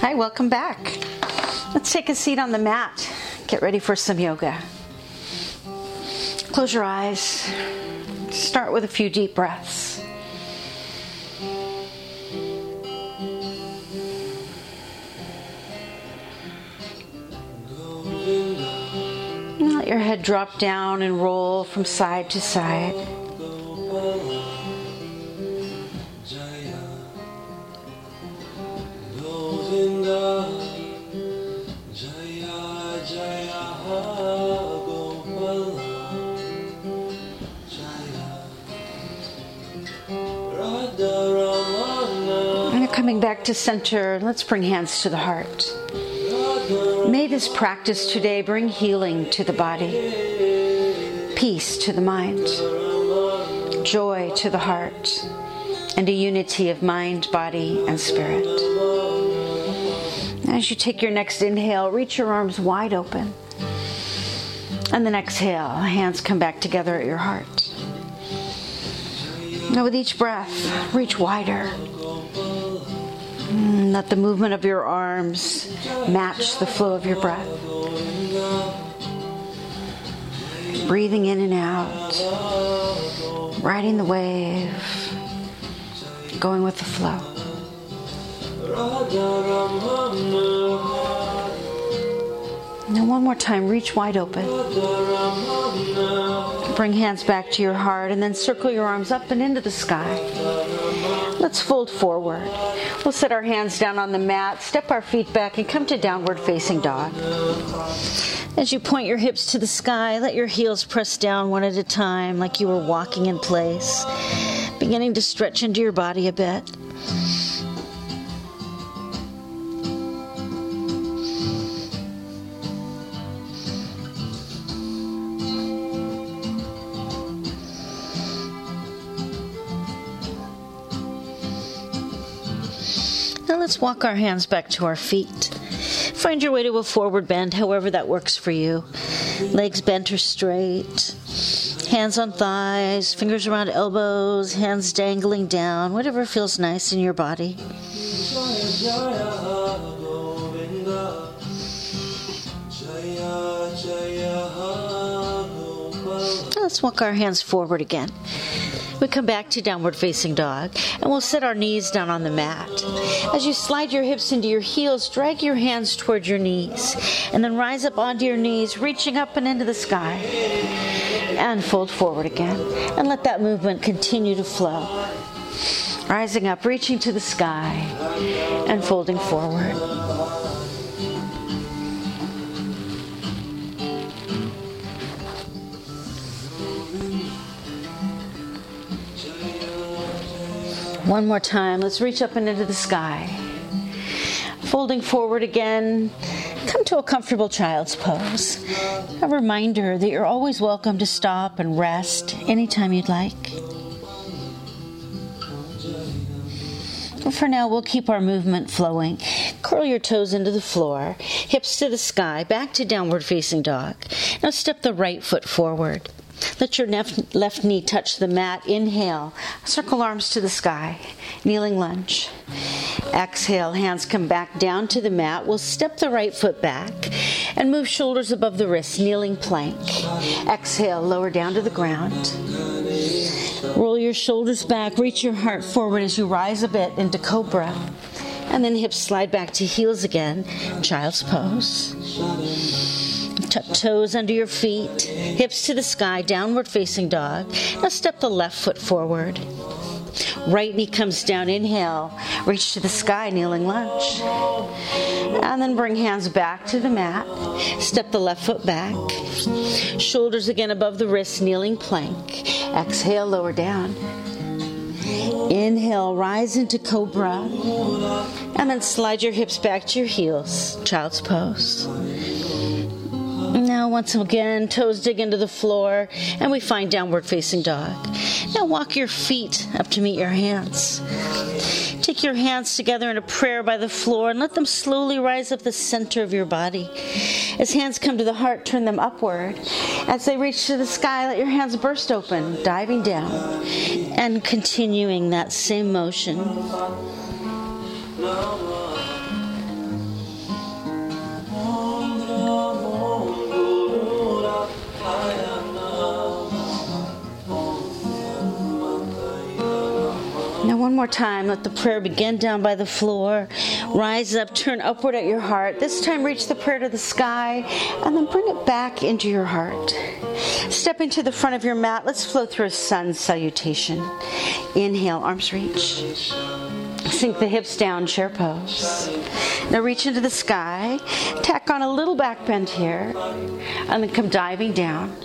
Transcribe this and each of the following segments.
Hi, welcome back. Let's take a seat on the mat. Get ready for some yoga. Close your eyes. Start with a few deep breaths. Let your head drop down and roll from side to side. Back to center. Let's bring hands to the heart. May this practice today bring healing to the body, peace to the mind, joy to the heart, and a unity of mind, body, and spirit. As you take your next inhale, reach your arms wide open. And then exhale, hands come back together at your heart. Now, with each breath, reach wider. Mm, let the movement of your arms match the flow of your breath. Breathing in and out, riding the wave, going with the flow. Now, one more time, reach wide open. Bring hands back to your heart and then circle your arms up and into the sky. Let's fold forward. We'll set our hands down on the mat, step our feet back, and come to downward facing dog. As you point your hips to the sky, let your heels press down one at a time like you were walking in place, beginning to stretch into your body a bit. Let's walk our hands back to our feet. Find your way to a forward bend, however that works for you. Legs bent or straight. Hands on thighs, fingers around elbows, hands dangling down, whatever feels nice in your body. Let's walk our hands forward again. We come back to downward facing dog and we'll set our knees down on the mat. As you slide your hips into your heels, drag your hands toward your knees and then rise up onto your knees, reaching up and into the sky. And fold forward again and let that movement continue to flow. Rising up, reaching to the sky and folding forward. One more time. Let's reach up and into the sky. Folding forward again. Come to a comfortable child's pose. A reminder that you're always welcome to stop and rest anytime you'd like. For now, we'll keep our movement flowing. Curl your toes into the floor, hips to the sky, back to downward facing dog. Now step the right foot forward. Let your left, left knee touch the mat. Inhale. Circle arms to the sky. Kneeling lunge. Exhale. Hands come back down to the mat. We'll step the right foot back and move shoulders above the wrists. Kneeling plank. Exhale. Lower down to the ground. Roll your shoulders back. Reach your heart forward as you rise a bit into cobra. And then hips slide back to heels again. Child's pose. Tuck toes under your feet, hips to the sky, downward facing dog. Now step the left foot forward. Right knee comes down, inhale, reach to the sky, kneeling lunge. And then bring hands back to the mat. Step the left foot back. Shoulders again above the wrists, kneeling plank. Exhale, lower down. Inhale, rise into cobra. And then slide your hips back to your heels, child's pose. Now, once again, toes dig into the floor, and we find downward facing dog. Now, walk your feet up to meet your hands. Take your hands together in a prayer by the floor and let them slowly rise up the center of your body. As hands come to the heart, turn them upward. As they reach to the sky, let your hands burst open, diving down, and continuing that same motion. More time. Let the prayer begin down by the floor. Rise up, turn upward at your heart. This time, reach the prayer to the sky and then bring it back into your heart. Stepping to the front of your mat, let's flow through a sun salutation. Inhale, arms reach. Sink the hips down, chair pose. Now reach into the sky. Tack on a little back bend here. And then come diving down.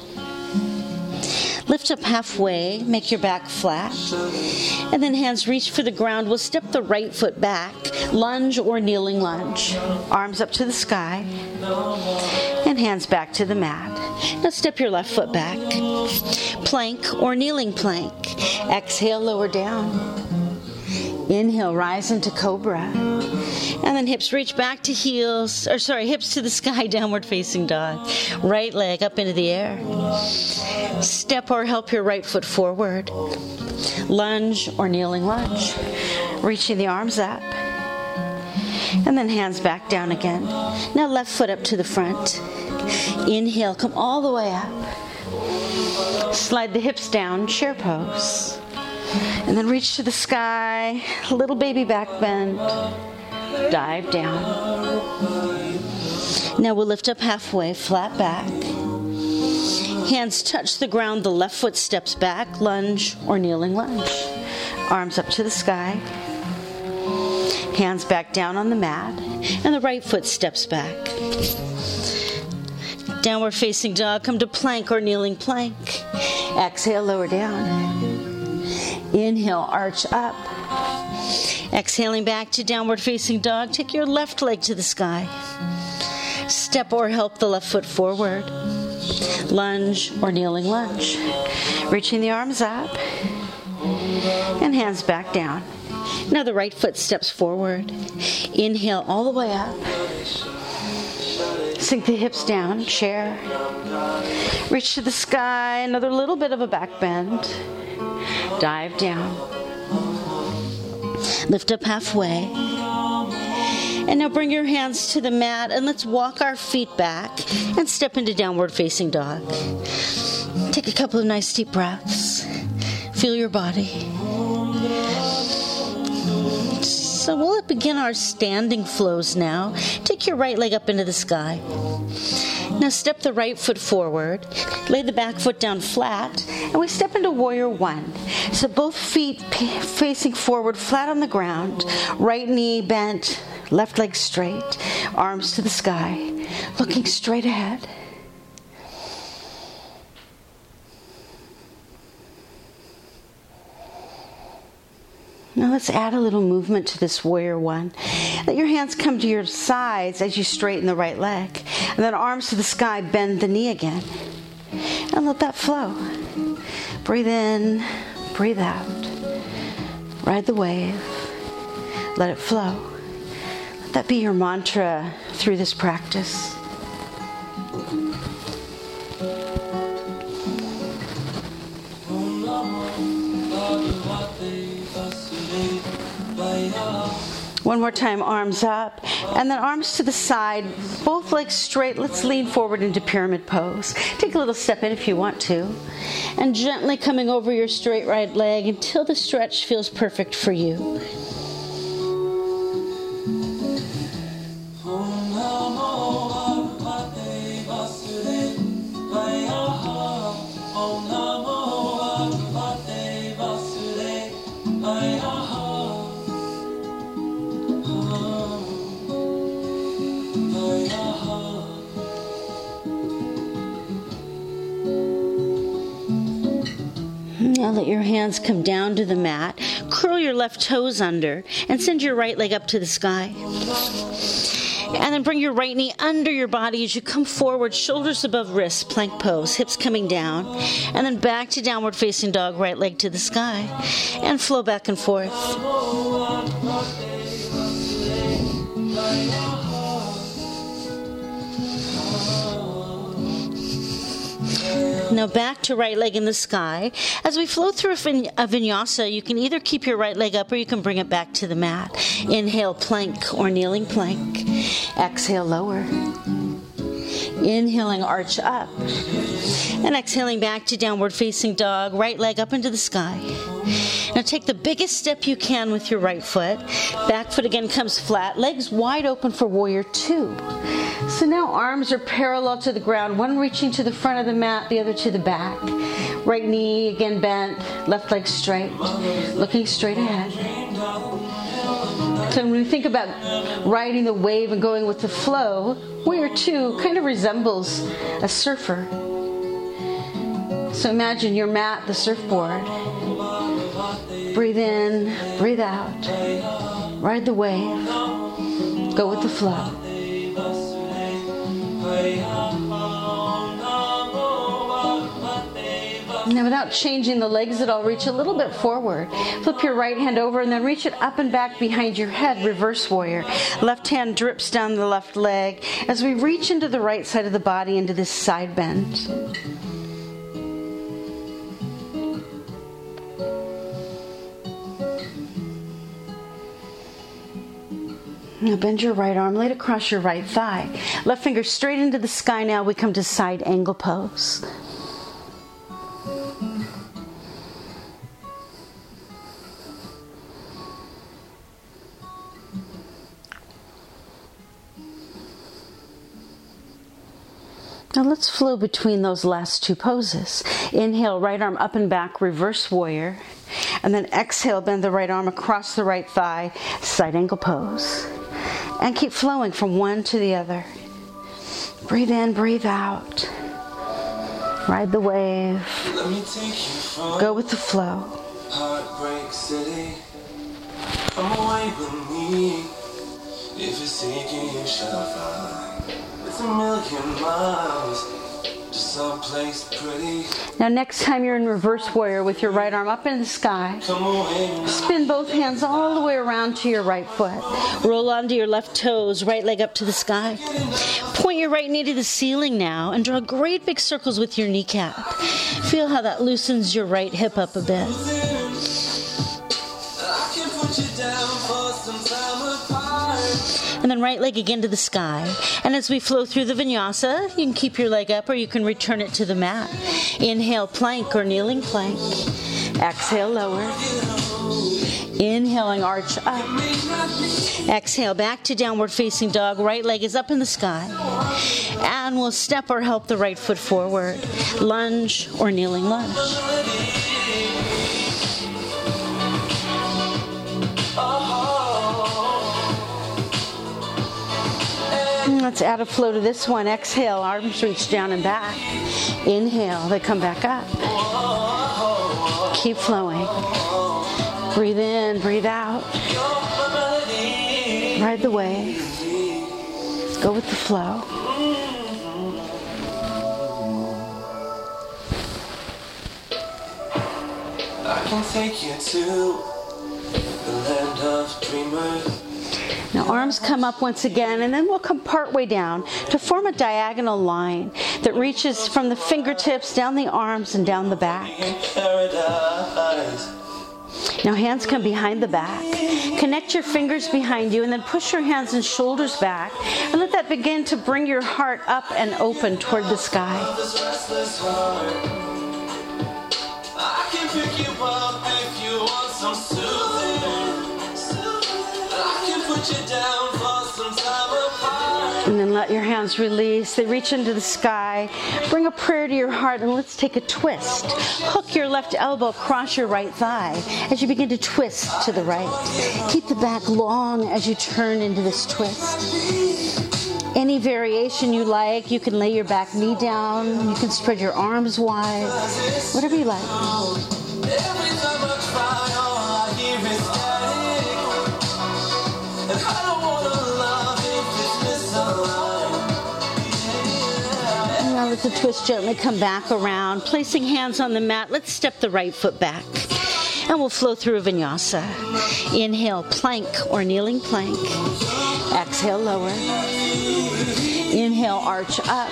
Lift up halfway, make your back flat. And then hands reach for the ground. We'll step the right foot back, lunge or kneeling lunge. Arms up to the sky. And hands back to the mat. Now step your left foot back. Plank or kneeling plank. Exhale, lower down. Inhale, rise into cobra. And then hips reach back to heels, or sorry, hips to the sky, downward facing dog. Right leg up into the air. Step or help your right foot forward. Lunge or kneeling lunge. Reaching the arms up. And then hands back down again. Now left foot up to the front. Inhale, come all the way up. Slide the hips down, chair pose. And then reach to the sky, little baby back bend, dive down. Now we'll lift up halfway, flat back. Hands touch the ground, the left foot steps back, lunge or kneeling lunge. Arms up to the sky. Hands back down on the mat, and the right foot steps back. Downward facing dog, come to plank or kneeling plank. Exhale, lower down. Inhale, arch up. Exhaling back to downward facing dog, take your left leg to the sky. Step or help the left foot forward. Lunge or kneeling lunge. Reaching the arms up and hands back down. Now the right foot steps forward. Inhale all the way up. Sink the hips down, chair. Reach to the sky, another little bit of a back bend. Dive down. Lift up halfway. And now bring your hands to the mat and let's walk our feet back and step into downward facing dog. Take a couple of nice deep breaths. Feel your body. So we'll begin our standing flows now. Take your right leg up into the sky. Now step the right foot forward, lay the back foot down flat, and we step into warrior one. So both feet facing forward, flat on the ground, right knee bent, left leg straight, arms to the sky, looking straight ahead. Now let's add a little movement to this warrior one. Let your hands come to your sides as you straighten the right leg. And then arms to the sky, bend the knee again. And let that flow. Breathe in, breathe out. Ride the wave. Let it flow. Let that be your mantra through this practice. One more time, arms up, and then arms to the side, both legs straight. Let's lean forward into pyramid pose. Take a little step in if you want to, and gently coming over your straight right leg until the stretch feels perfect for you. Let your hands come down to the mat. Curl your left toes under and send your right leg up to the sky. And then bring your right knee under your body as you come forward, shoulders above wrists, plank pose, hips coming down. And then back to downward facing dog, right leg to the sky. And flow back and forth. Now back to right leg in the sky. As we flow through a, vin- a vinyasa, you can either keep your right leg up or you can bring it back to the mat. Inhale, plank or kneeling plank. Exhale, lower. Inhaling, arch up. And exhaling back to downward facing dog, right leg up into the sky. Now take the biggest step you can with your right foot. Back foot again comes flat, legs wide open for warrior two. So now arms are parallel to the ground, one reaching to the front of the mat, the other to the back. Right knee again bent, left leg straight, looking straight ahead. So when we think about riding the wave and going with the flow, warrior two kind of resembles a surfer. So imagine your mat, the surfboard. Breathe in, breathe out. Ride the wave. Go with the flow. Now, without changing the legs at all, reach a little bit forward. Flip your right hand over and then reach it up and back behind your head, reverse warrior. Left hand drips down the left leg as we reach into the right side of the body into this side bend. Now bend your right arm, lay it across your right thigh. Left finger straight into the sky. Now we come to side angle pose. Flow between those last two poses. Inhale, right arm up and back, reverse warrior. And then exhale, bend the right arm across the right thigh, side angle pose. And keep flowing from one to the other. Breathe in, breathe out. Ride the wave. Go with the flow. Heartbreak City. Come away with me. If it's seeking, you shall find. It's a million miles. Now, next time you're in reverse warrior with your right arm up in the sky, spin both hands all the way around to your right foot. Roll onto your left toes, right leg up to the sky. Point your right knee to the ceiling now and draw great big circles with your kneecap. Feel how that loosens your right hip up a bit. Then right leg again to the sky. And as we flow through the vinyasa, you can keep your leg up or you can return it to the mat. Inhale, plank or kneeling plank. Exhale, lower. Inhaling, arch up. Exhale, back to downward facing dog. Right leg is up in the sky. And we'll step or help the right foot forward. Lunge or kneeling lunge. Let's add a flow to this one. Exhale, arms reach down and back. Inhale, they come back up. Keep flowing. Breathe in, breathe out. Ride the wave. Go with the flow. I can take you to the land of dreamers. Arms come up once again, and then we'll come part way down to form a diagonal line that reaches from the fingertips down the arms and down the back. Now hands come behind the back. Connect your fingers behind you and then push your hands and shoulders back and let that begin to bring your heart up and open toward the sky. And then let your hands release. They reach into the sky. Bring a prayer to your heart and let's take a twist. Hook your left elbow across your right thigh as you begin to twist to the right. Keep the back long as you turn into this twist. Any variation you like, you can lay your back knee down, you can spread your arms wide, whatever you like. Let the twist gently come back around. Placing hands on the mat, let's step the right foot back. and we'll flow through a vinyasa. Inhale, plank or kneeling plank. Exhale, lower. Inhale, arch up.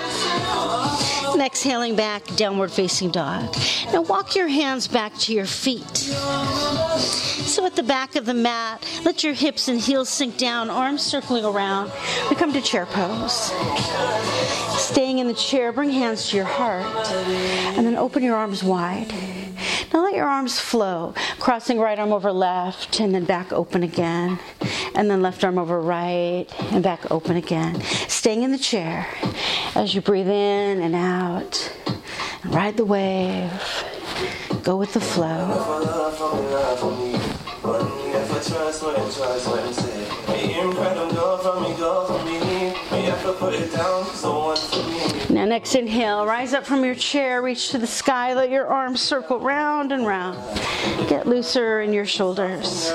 And exhaling back, downward facing dog. Now walk your hands back to your feet. So at the back of the mat, let your hips and heels sink down, arms circling around. We come to chair pose. Staying in the chair, bring hands to your heart, and then open your arms wide. Now let your arms flow, crossing right arm over left, and then back open again, and then left arm over right, and back open again. Staying in the chair as you breathe in and out. Ride the wave. Go with the flow. Now, next inhale, rise up from your chair, reach to the sky, let your arms circle round and round. Get looser in your shoulders.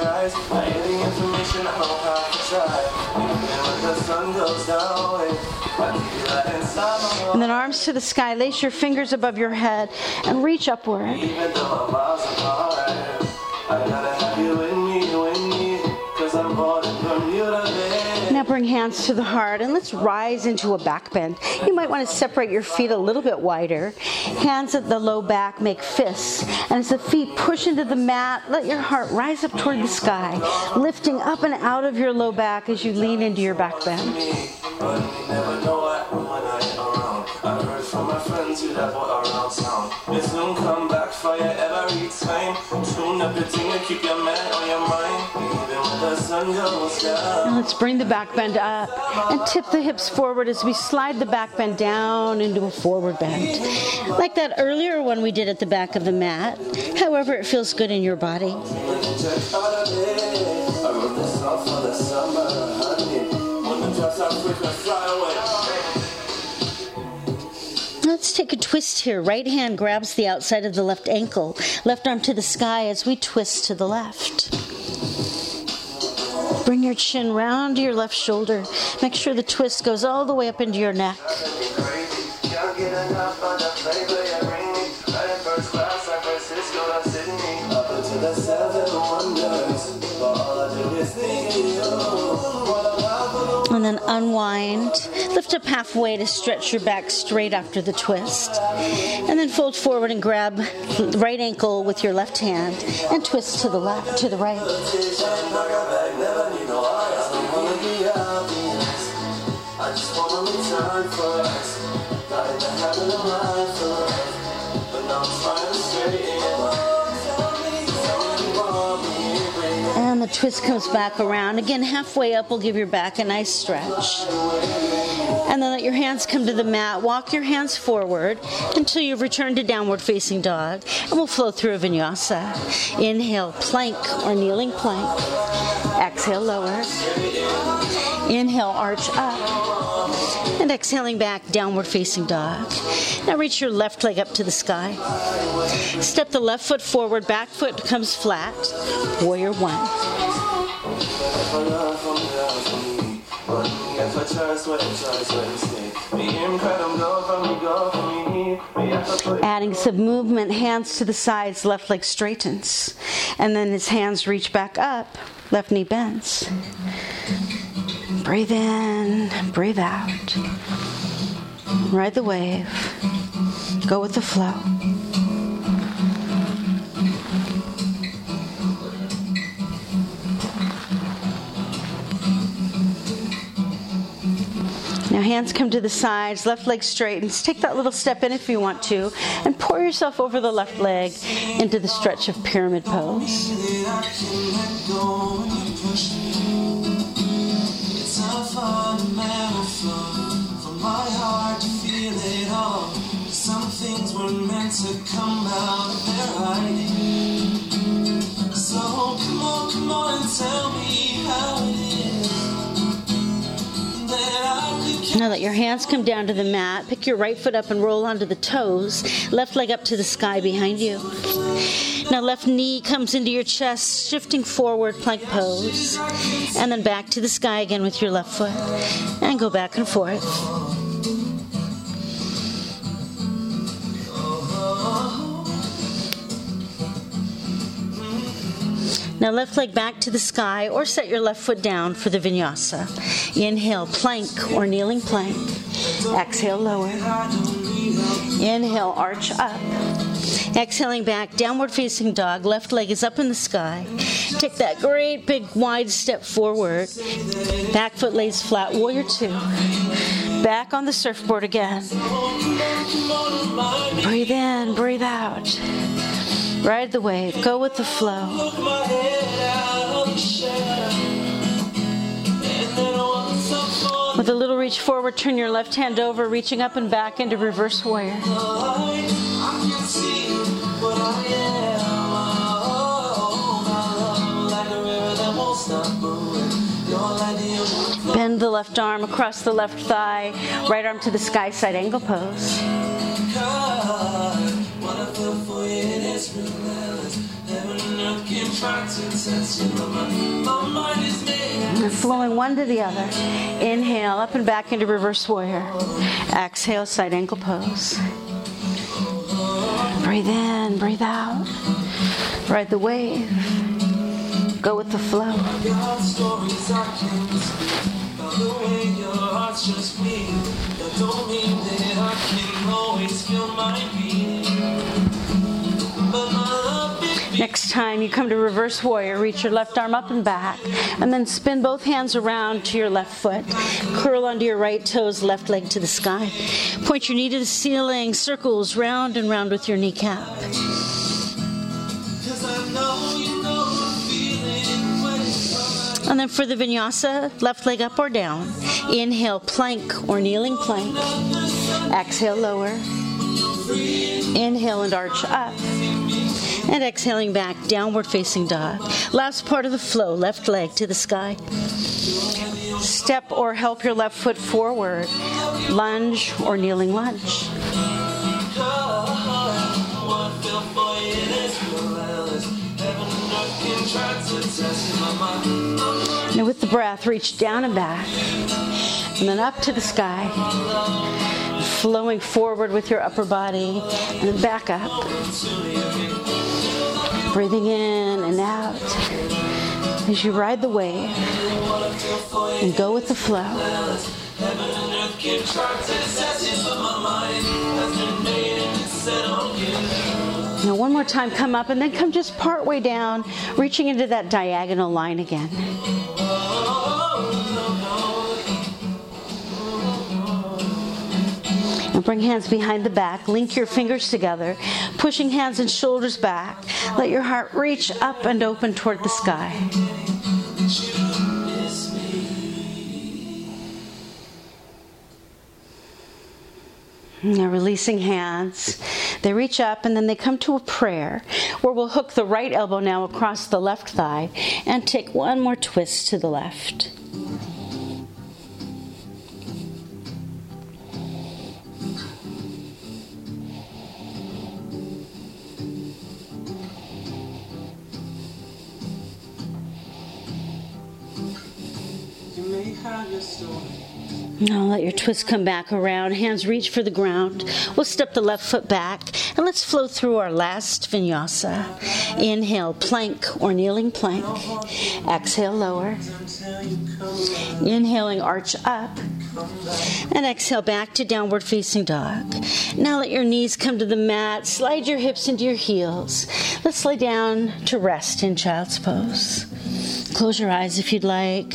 And then arms to the sky, lace your fingers above your head and reach upward. Bring hands to the heart and let's rise into a back bend. You might want to separate your feet a little bit wider. Hands at the low back make fists. And as the feet push into the mat, let your heart rise up toward the sky, lifting up and out of your low back as you lean into your back bend. It soon come back fire every time. Tune up your thing and keep your man on your mind. Even when the sun goes down. Now let's bring the back bend up and tip the hips forward as we slide the back bend down into a forward bend. Like that earlier one we did at the back of the mat. However, it feels good in your body. Let's take a twist here. Right hand grabs the outside of the left ankle, left arm to the sky as we twist to the left. Bring your chin round to your left shoulder. Make sure the twist goes all the way up into your neck. And then unwind. Lift up halfway to stretch your back straight after the twist. And then fold forward and grab right ankle with your left hand and twist to the left to the right. Twist comes back around. Again, halfway up will give your back a nice stretch. And then let your hands come to the mat. Walk your hands forward until you've returned to downward facing dog. And we'll flow through a vinyasa. Inhale, plank or kneeling plank. Exhale, lower. Inhale, arch up. And exhaling back, downward facing dog. Now reach your left leg up to the sky. Step the left foot forward, back foot comes flat. Warrior one. Adding some movement, hands to the sides, left leg straightens. And then his hands reach back up, left knee bends. Breathe in, breathe out. Ride the wave. Go with the flow. Now hands come to the sides, left leg straightens. Take that little step in if you want to, and pour yourself over the left leg into the stretch of pyramid pose. Metaphor for my heart to feel it all. Some things were meant to come out of their hiding. So come on, come on and tell me how Now let your hands come down to the mat. Pick your right foot up and roll onto the toes. Left leg up to the sky behind you. Now left knee comes into your chest, shifting forward, plank pose. And then back to the sky again with your left foot. And go back and forth. Now, left leg back to the sky or set your left foot down for the vinyasa. Inhale, plank or kneeling plank. Exhale, lower. Inhale, arch up. Exhaling back, downward facing dog. Left leg is up in the sky. Take that great big wide step forward. Back foot lays flat, warrior two. Back on the surfboard again. Breathe in, breathe out. Ride the wave, go with the flow. With a little reach forward, turn your left hand over, reaching up and back into reverse warrior. Bend the left arm across the left thigh, right arm to the sky side angle pose. And flowing one to the other. Inhale, up and back into reverse warrior. Exhale, side angle pose. Breathe in, breathe out. Ride the wave. Go with the flow. Feel my beat. Next time you come to reverse warrior, reach your left arm up and back, and then spin both hands around to your left foot. Curl under your right toes, left leg to the sky. Point your knee to the ceiling, circles round and round with your kneecap. And then for the vinyasa, left leg up or down. Inhale, plank or kneeling plank. Exhale, lower. Inhale and arch up and exhaling back, downward facing dog. Last part of the flow, left leg to the sky. Step or help your left foot forward, lunge or kneeling lunge. Now, with the breath, reach down and back, and then up to the sky, flowing forward with your upper body, and then back up. Breathing in and out as you ride the wave and go with the flow. Now, one more time, come up and then come just part way down, reaching into that diagonal line again. Bring hands behind the back. Link your fingers together, pushing hands and shoulders back. Let your heart reach up and open toward the sky. Now, releasing hands, they reach up and then they come to a prayer where we'll hook the right elbow now across the left thigh and take one more twist to the left. Now let your twist come back around. Hands reach for the ground. We'll step the left foot back and let's flow through our last vinyasa. Inhale, plank or kneeling plank. Exhale, lower. Inhaling, arch up. And exhale back to downward facing dog. Now let your knees come to the mat. Slide your hips into your heels. Let's lay down to rest in child's pose. Close your eyes if you'd like.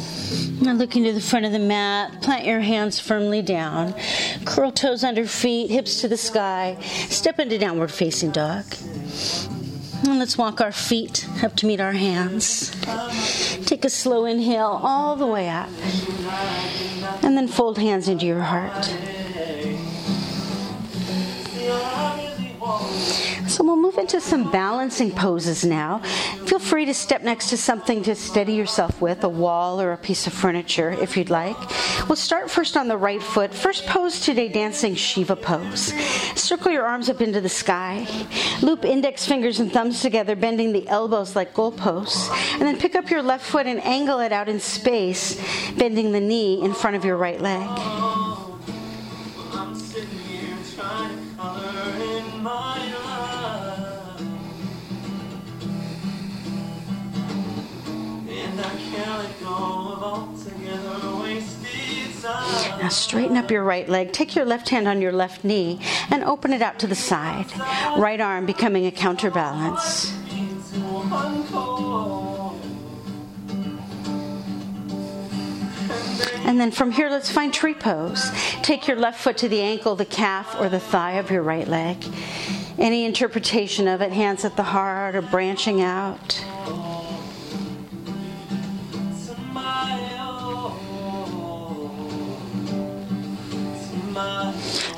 looking. Now look into the front of the mat. Plant your hands firmly down. Curl toes under feet, hips to the sky. Step into downward facing dog. And let's walk our feet up to meet our hands. Take a slow inhale all the way up. And then fold hands into your heart. Move into some balancing poses now. Feel free to step next to something to steady yourself with, a wall or a piece of furniture if you'd like. We'll start first on the right foot. First pose today, dancing Shiva pose. Circle your arms up into the sky. Loop index fingers and thumbs together, bending the elbows like goalposts. And then pick up your left foot and angle it out in space, bending the knee in front of your right leg. Now straighten up your right leg. Take your left hand on your left knee and open it out to the side. Right arm becoming a counterbalance. And then from here, let's find tree pose. Take your left foot to the ankle, the calf, or the thigh of your right leg. Any interpretation of it, hands at the heart or branching out.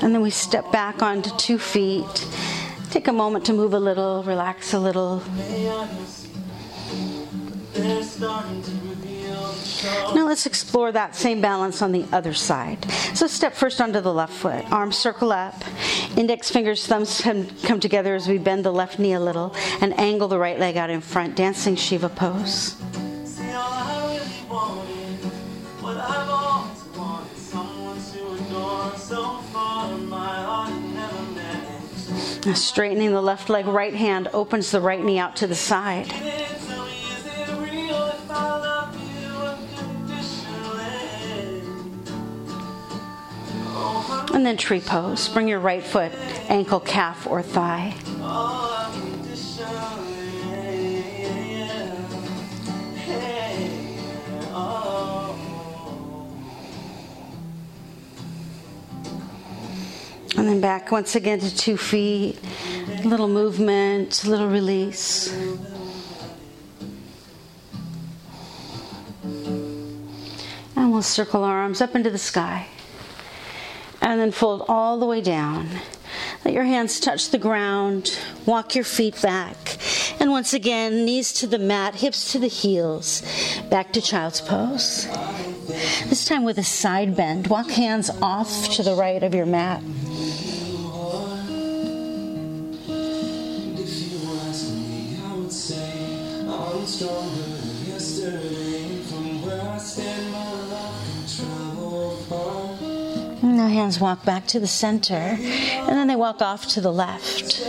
And then we step back onto two feet. Take a moment to move a little, relax a little. Now let's explore that same balance on the other side. So step first onto the left foot. Arms circle up. Index fingers, thumbs come, come together as we bend the left knee a little and angle the right leg out in front, dancing Shiva pose. Now straightening the left leg, right hand opens the right knee out to the side. And then tree pose. Bring your right foot, ankle, calf, or thigh. And then back once again to two feet. A little movement, a little release. And we'll circle our arms up into the sky. And then fold all the way down. Let your hands touch the ground. Walk your feet back. And once again, knees to the mat, hips to the heels. Back to child's pose. This time with a side bend. Walk hands off to the right of your mat. If you ask me, I would say I'm stronger than yesterday. From where I stand, my life can travel far. And now hands walk back to the center, and then they walk off to the left.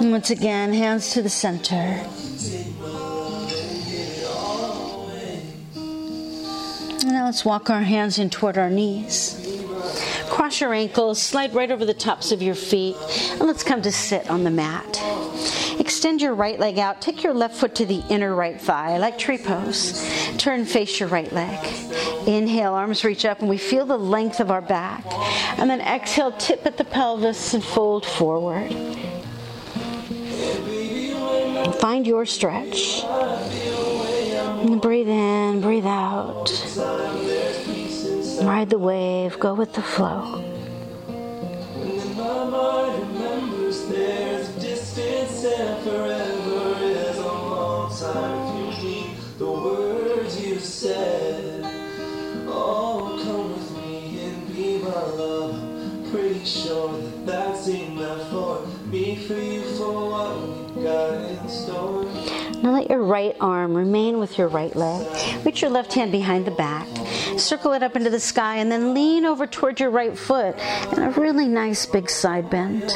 Once again, hands to the center. Now let's walk our hands in toward our knees. Cross your ankles, slide right over the tops of your feet, and let's come to sit on the mat. Extend your right leg out. Take your left foot to the inner right thigh, like tree pose. Turn, face your right leg. Inhale, arms reach up, and we feel the length of our back. And then exhale, tip at the pelvis and fold forward. Find your stretch. And breathe in, breathe out. Ride the wave, go with the flow. Forever is a long time. If you the words you said, oh, come with me and be my love. Pretty sure that that's enough for me, for you, for what we got in store. Now let your right arm remain with your right leg. Reach your left hand behind the back. Circle it up into the sky and then lean over towards your right foot in a really nice big side bend.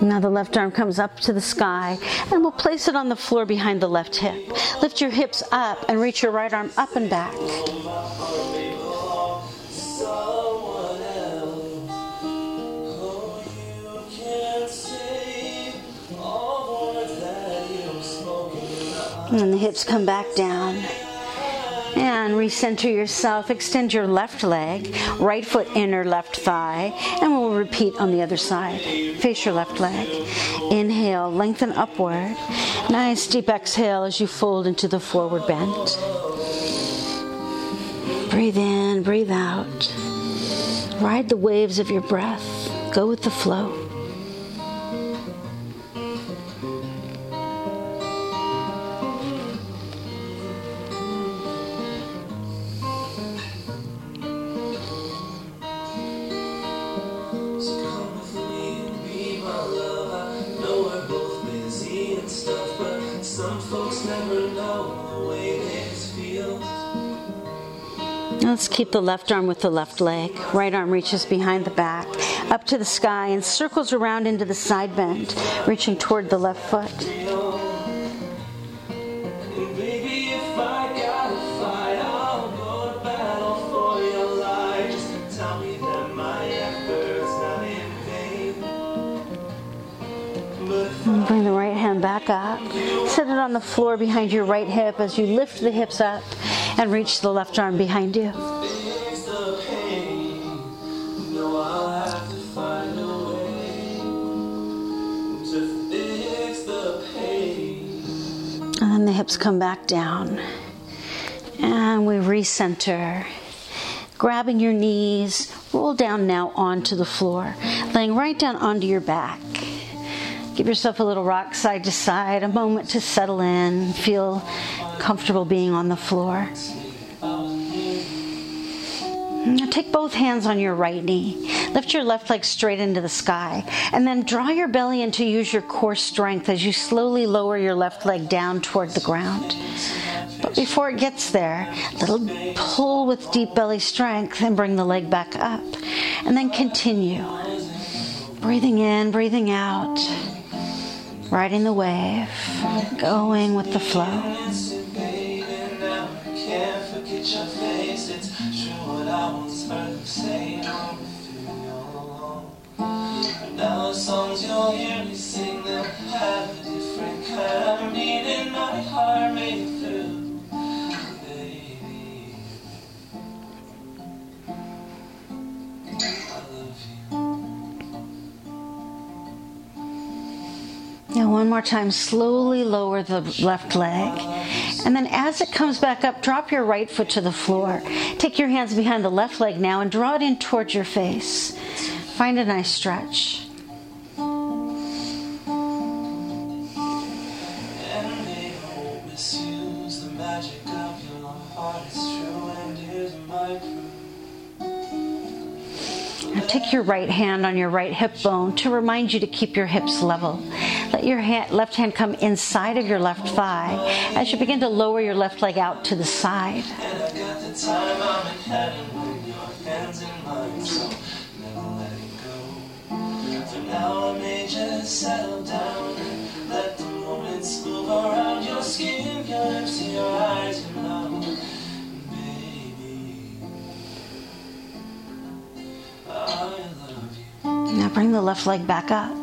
Now the left arm comes up to the sky and we'll place it on the floor behind the left hip. Lift your hips up and reach your right arm up and back. And the hips come back down. And recenter yourself. Extend your left leg, right foot inner left thigh, and we'll repeat on the other side. Face your left leg. Inhale, lengthen upward. Nice deep exhale as you fold into the forward bend. Breathe in, breathe out. Ride the waves of your breath. Go with the flow. Keep the left arm with the left leg. Right arm reaches behind the back, up to the sky, and circles around into the side bend, reaching toward the left foot. And baby, if I gotta fight, I'll go to battle for your life. Just tell me that my efforts not in vain. But if And Bring the right hand back up. Set it on the floor behind your right hip as you lift the hips up and reach the left arm behind you. And then the hips come back down. And we recenter. Grabbing your knees, roll down now onto the floor, laying right down onto your back. Give yourself a little rock side to side, a moment to settle in, feel comfortable being on the floor. Now take both hands on your right knee. Lift your left leg straight into the sky. And then draw your belly in to use your core strength as you slowly lower your left leg down toward the ground. But before it gets there, little pull with deep belly strength and bring the leg back up. And then continue. Breathing in, breathing out. Riding the wave. Going with the flow. Your face. It's true what I once heard say. With you. But now the songs you'll hear me sing, they'll have a different kind of meaning. My heart made it through. I. Now, one more time, slowly lower the left leg. And then, as it comes back up, drop your right foot to the floor. Take your hands behind the left leg now and draw it in towards your face. Find a nice stretch. Now, take your right hand on your right hip bone to remind you to keep your hips level. Let your hand, left hand come inside of your left thigh as you begin to lower your left leg out to the side. Now bring the left leg back up.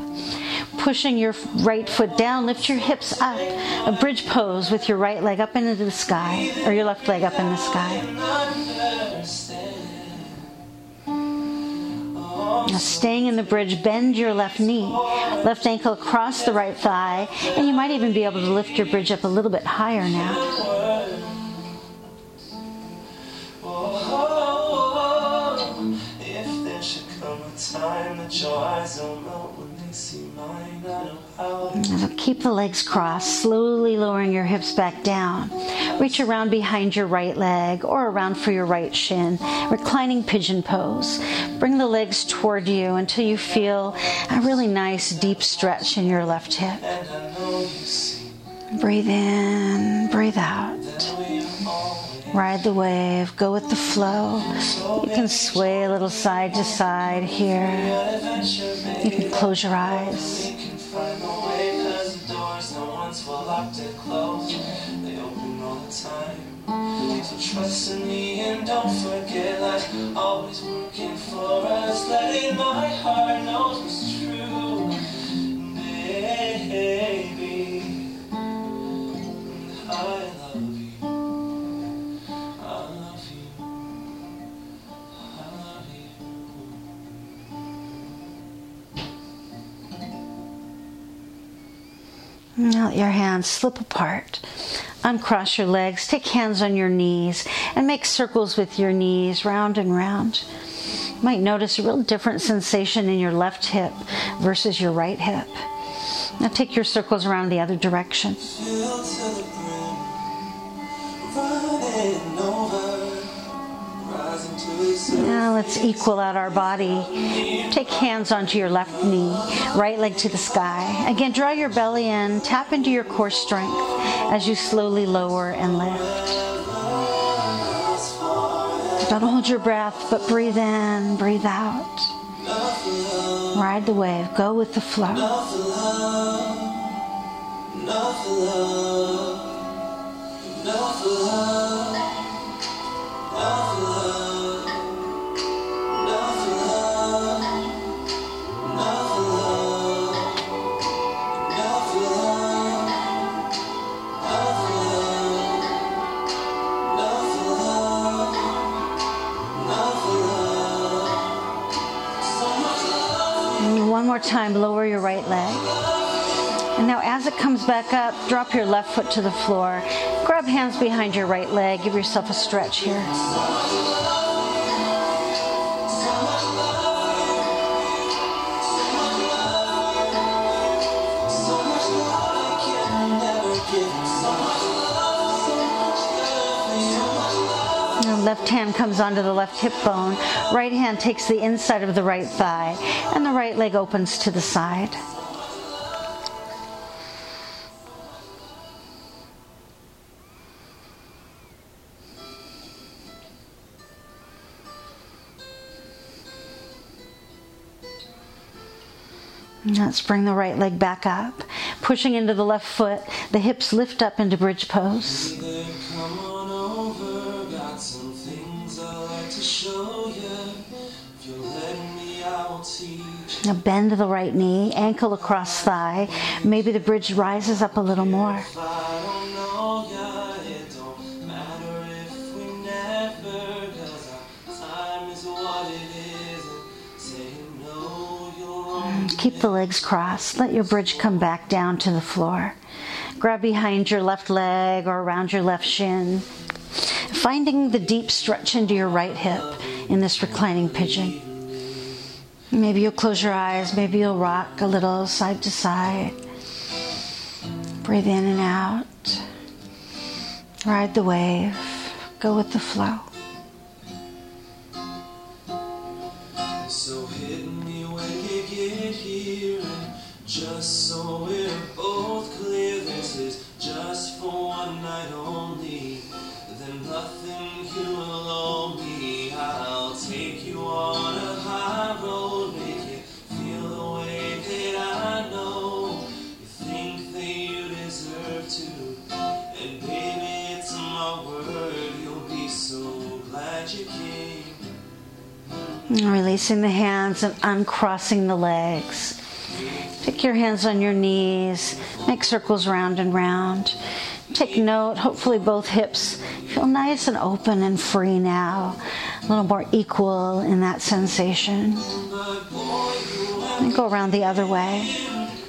Pushing your right foot down, lift your hips up. A bridge pose with your right leg up into the sky, or your left leg up in the sky. Now, staying in the bridge, bend your left knee, left ankle across the right thigh, and you might even be able to lift your bridge up a little bit higher now. Oh, come a time will melt keep the legs crossed, slowly lowering your hips back down. Reach around behind your right leg or around for your right shin. Reclining pigeon pose. Bring the legs toward you until you feel a really nice deep stretch in your left hip. Breathe in, breathe out. Ride the wave, go with the flow. You can sway a little side to side here. You can close your eyes. So trust in me and don't forget like always working for us. Letting my heart knows what's true. Baby. Now let your hands slip apart. Uncross your legs, take hands on your knees, and make circles with your knees round and round. You might notice a real different sensation in your left hip versus your right hip. Now take your circles around the other direction. Now let's equal out our body. Take hands onto your left knee, right leg to the sky. Again, draw your belly in, tap into your core strength as you slowly lower and lift. Don't hold your breath, but breathe in, breathe out. Ride the wave, go with the flow. Enough love, enough love, enough love, time, lower your right leg. And now, as it comes back up, drop your left foot to the floor. Grab hands behind your right leg. Give yourself a stretch here. Left hand comes onto the left hip bone. Right hand takes the inside of the right thigh. And the right leg opens to the side. Let's bring the right leg back up. Pushing into the left foot, the hips lift up into bridge pose. Now bend the right knee, ankle across thigh. Maybe the bridge rises up a little more. If I don't know ya, it don't matter if we never. Cause our time is what it is. And saying no, you're wrong. Keep the legs crossed. Let your bridge come back down to the floor. Grab behind your left leg or around your left shin. Finding the deep stretch into your right hip in this reclining pigeon. Maybe you'll close your eyes. Maybe you'll rock a little side to side. Breathe in and out. Ride the wave. Go with the flow. Releasing the hands and uncrossing the legs. Take your hands on your knees. Make circles round and round. Take note, hopefully, both hips feel nice and open and free now. A little more equal in that sensation. And go around the other way.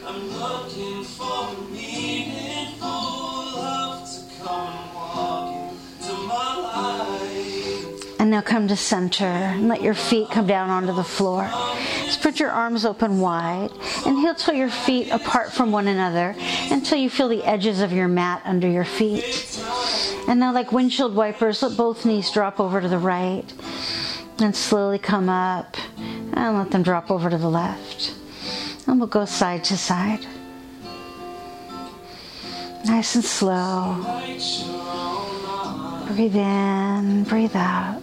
I'm looking for meaningful love to come And now come to center and let your feet come down onto the floor. Spread your arms open wide and heel toe your feet apart from one another until you feel the edges of your mat under your feet. And now, like windshield wipers, let both knees drop over to the right and slowly come up and let them drop over to the left. And we'll go side to side. Nice and slow. Breathe in, breathe out.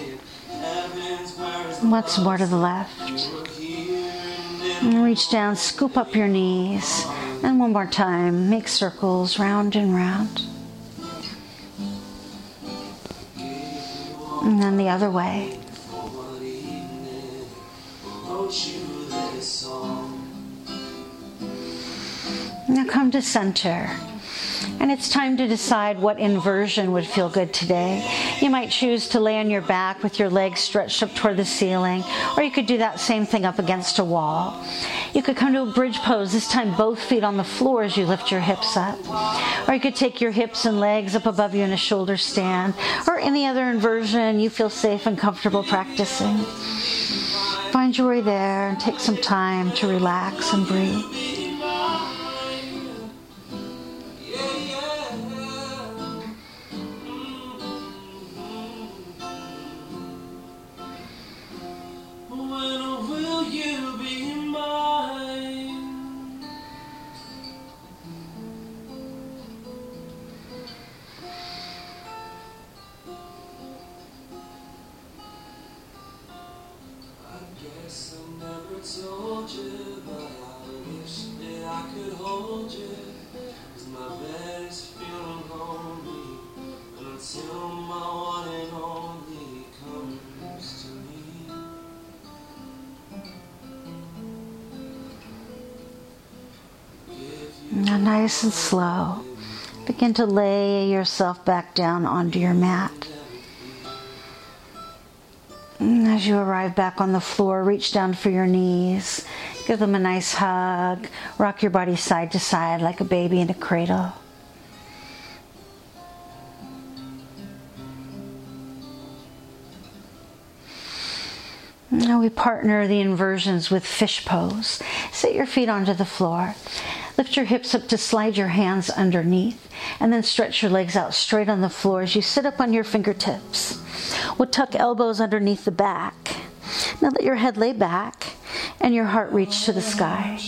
Once more to the left. And reach down, scoop up your knees. And one more time, make circles round and round. And then the other way. Now come to center. And it's time to decide what inversion would feel good today. You might choose to lay on your back with your legs stretched up toward the ceiling, or you could do that same thing up against a wall. You could come to a bridge pose, this time both feet on the floor as you lift your hips up. Or you could take your hips and legs up above you in a shoulder stand, or any other inversion you feel safe and comfortable practicing. Find your way there and take some time to relax and breathe. Nice and slow, begin to lay yourself back down onto your mat. And as you arrive back on the floor, reach down for your knees, give them a nice hug, rock your body side to side like a baby in a cradle. Now we partner the inversions with fish pose. Sit your feet onto the floor. Lift your hips up to slide your hands underneath, and then stretch your legs out straight on the floor as you sit up on your fingertips. We'll tuck elbows underneath the back. Now let your head lay back and your heart reach to the sky.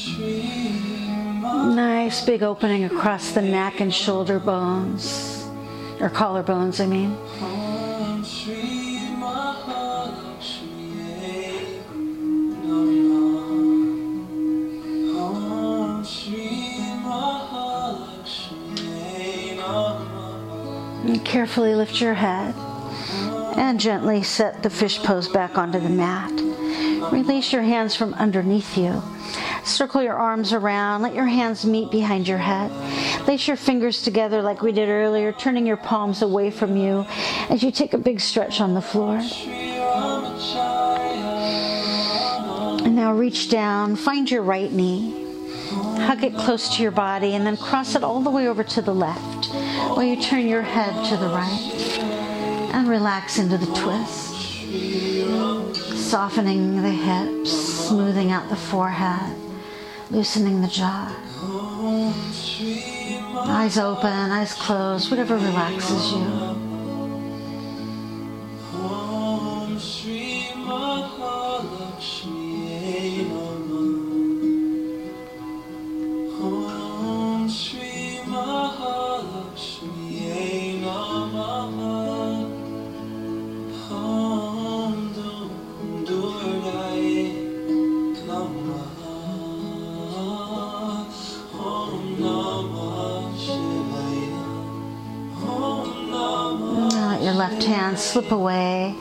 Nice big opening across the neck and shoulder bones, or collarbones, I mean. Carefully lift your head and gently set the fish pose back onto the mat. Release your hands from underneath you. Circle your arms around. Let your hands meet behind your head. Lace your fingers together like we did earlier, turning your palms away from you as you take a big stretch on the floor. And now reach down, find your right knee. Hug it close to your body and then cross it all the way over to the left while you turn your head to the right and relax into the twist. Softening the hips, smoothing out the forehead, loosening the jaw. Eyes open, eyes closed, whatever relaxes you. Your left hand slip away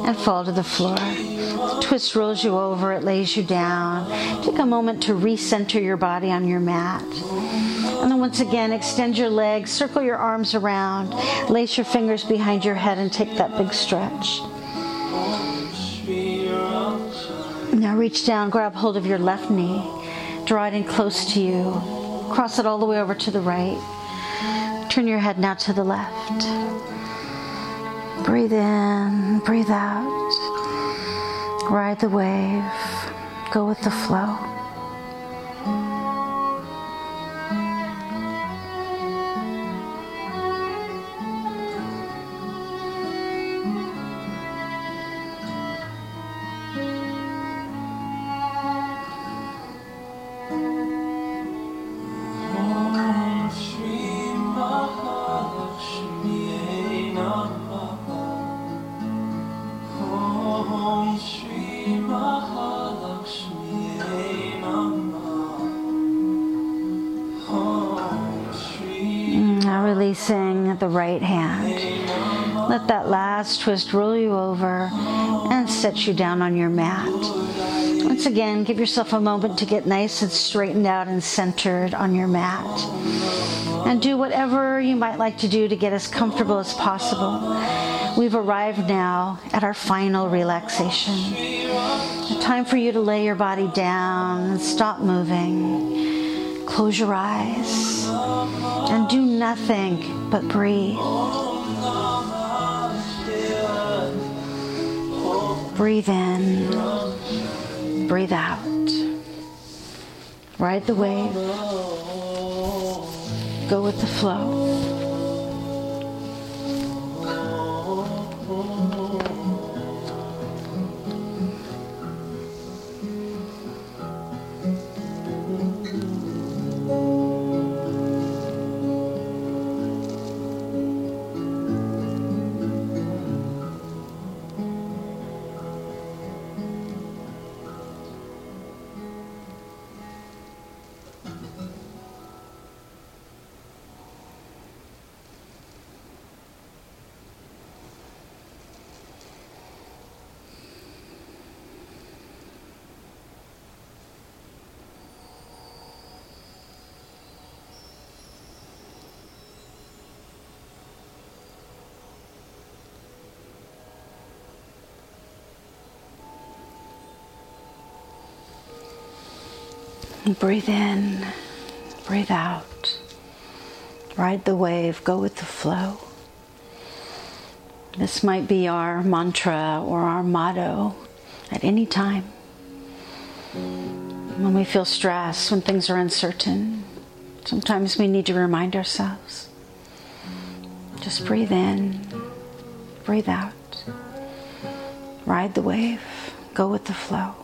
and fall to the floor. The twist rolls you over, it lays you down. Take a moment to recenter your body on your mat. And then once again, extend your legs, circle your arms around, lace your fingers behind your head, and take that big stretch. Now reach down, grab hold of your left knee, draw it in close to you, cross it all the way over to the right. Turn your head now to the left. Breathe in, breathe out. Ride the wave, go with the flow. Twist roll you over and set you down on your mat. Once again, give yourself a moment to get nice and straightened out and centered on your mat. And do whatever you might like to do to get as comfortable as possible. We've arrived now at our final relaxation. time for you to lay your body down and stop moving. Close your eyes and do nothing but breathe. Breathe in, breathe out. Ride the wave, go with the flow. Breathe in, breathe out. Ride the wave, go with the flow. This might be our mantra or our motto at any time. When we feel stress, when things are uncertain, sometimes we need to remind ourselves just breathe in, breathe out. Ride the wave, go with the flow.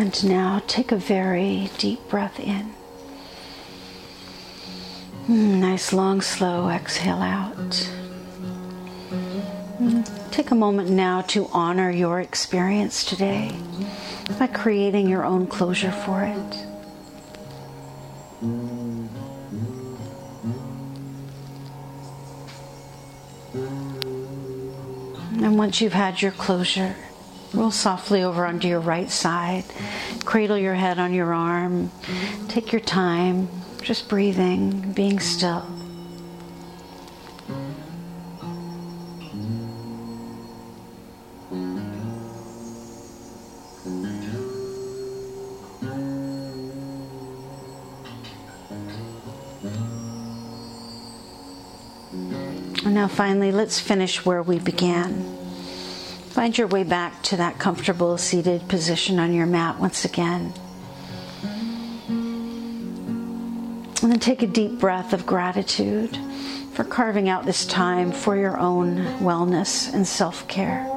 And now take a very deep breath in. Mm, nice, long, slow exhale out. Mm, take a moment now to honor your experience today by creating your own closure for it. And once you've had your closure, Roll softly over onto your right side. Cradle your head on your arm. Take your time, just breathing, being still. Now, finally, let's finish where we began. Find your way back to that comfortable seated position on your mat once again. And then take a deep breath of gratitude for carving out this time for your own wellness and self care.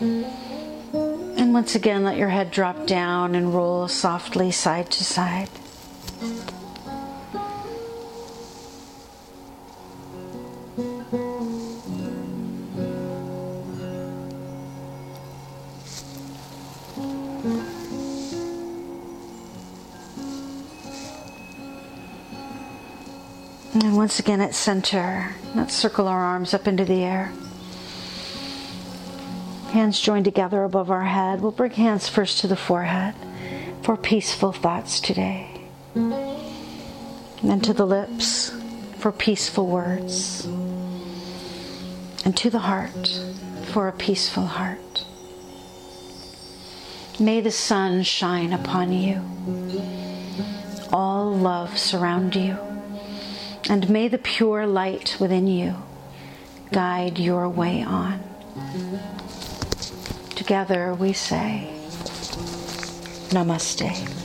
And once again, let your head drop down and roll softly side to side. Once again at center, let's circle our arms up into the air. Hands joined together above our head. We'll bring hands first to the forehead for peaceful thoughts today. And then to the lips for peaceful words. And to the heart for a peaceful heart. May the sun shine upon you. All love surround you and may the pure light within you guide your way on. Together we say, Namaste.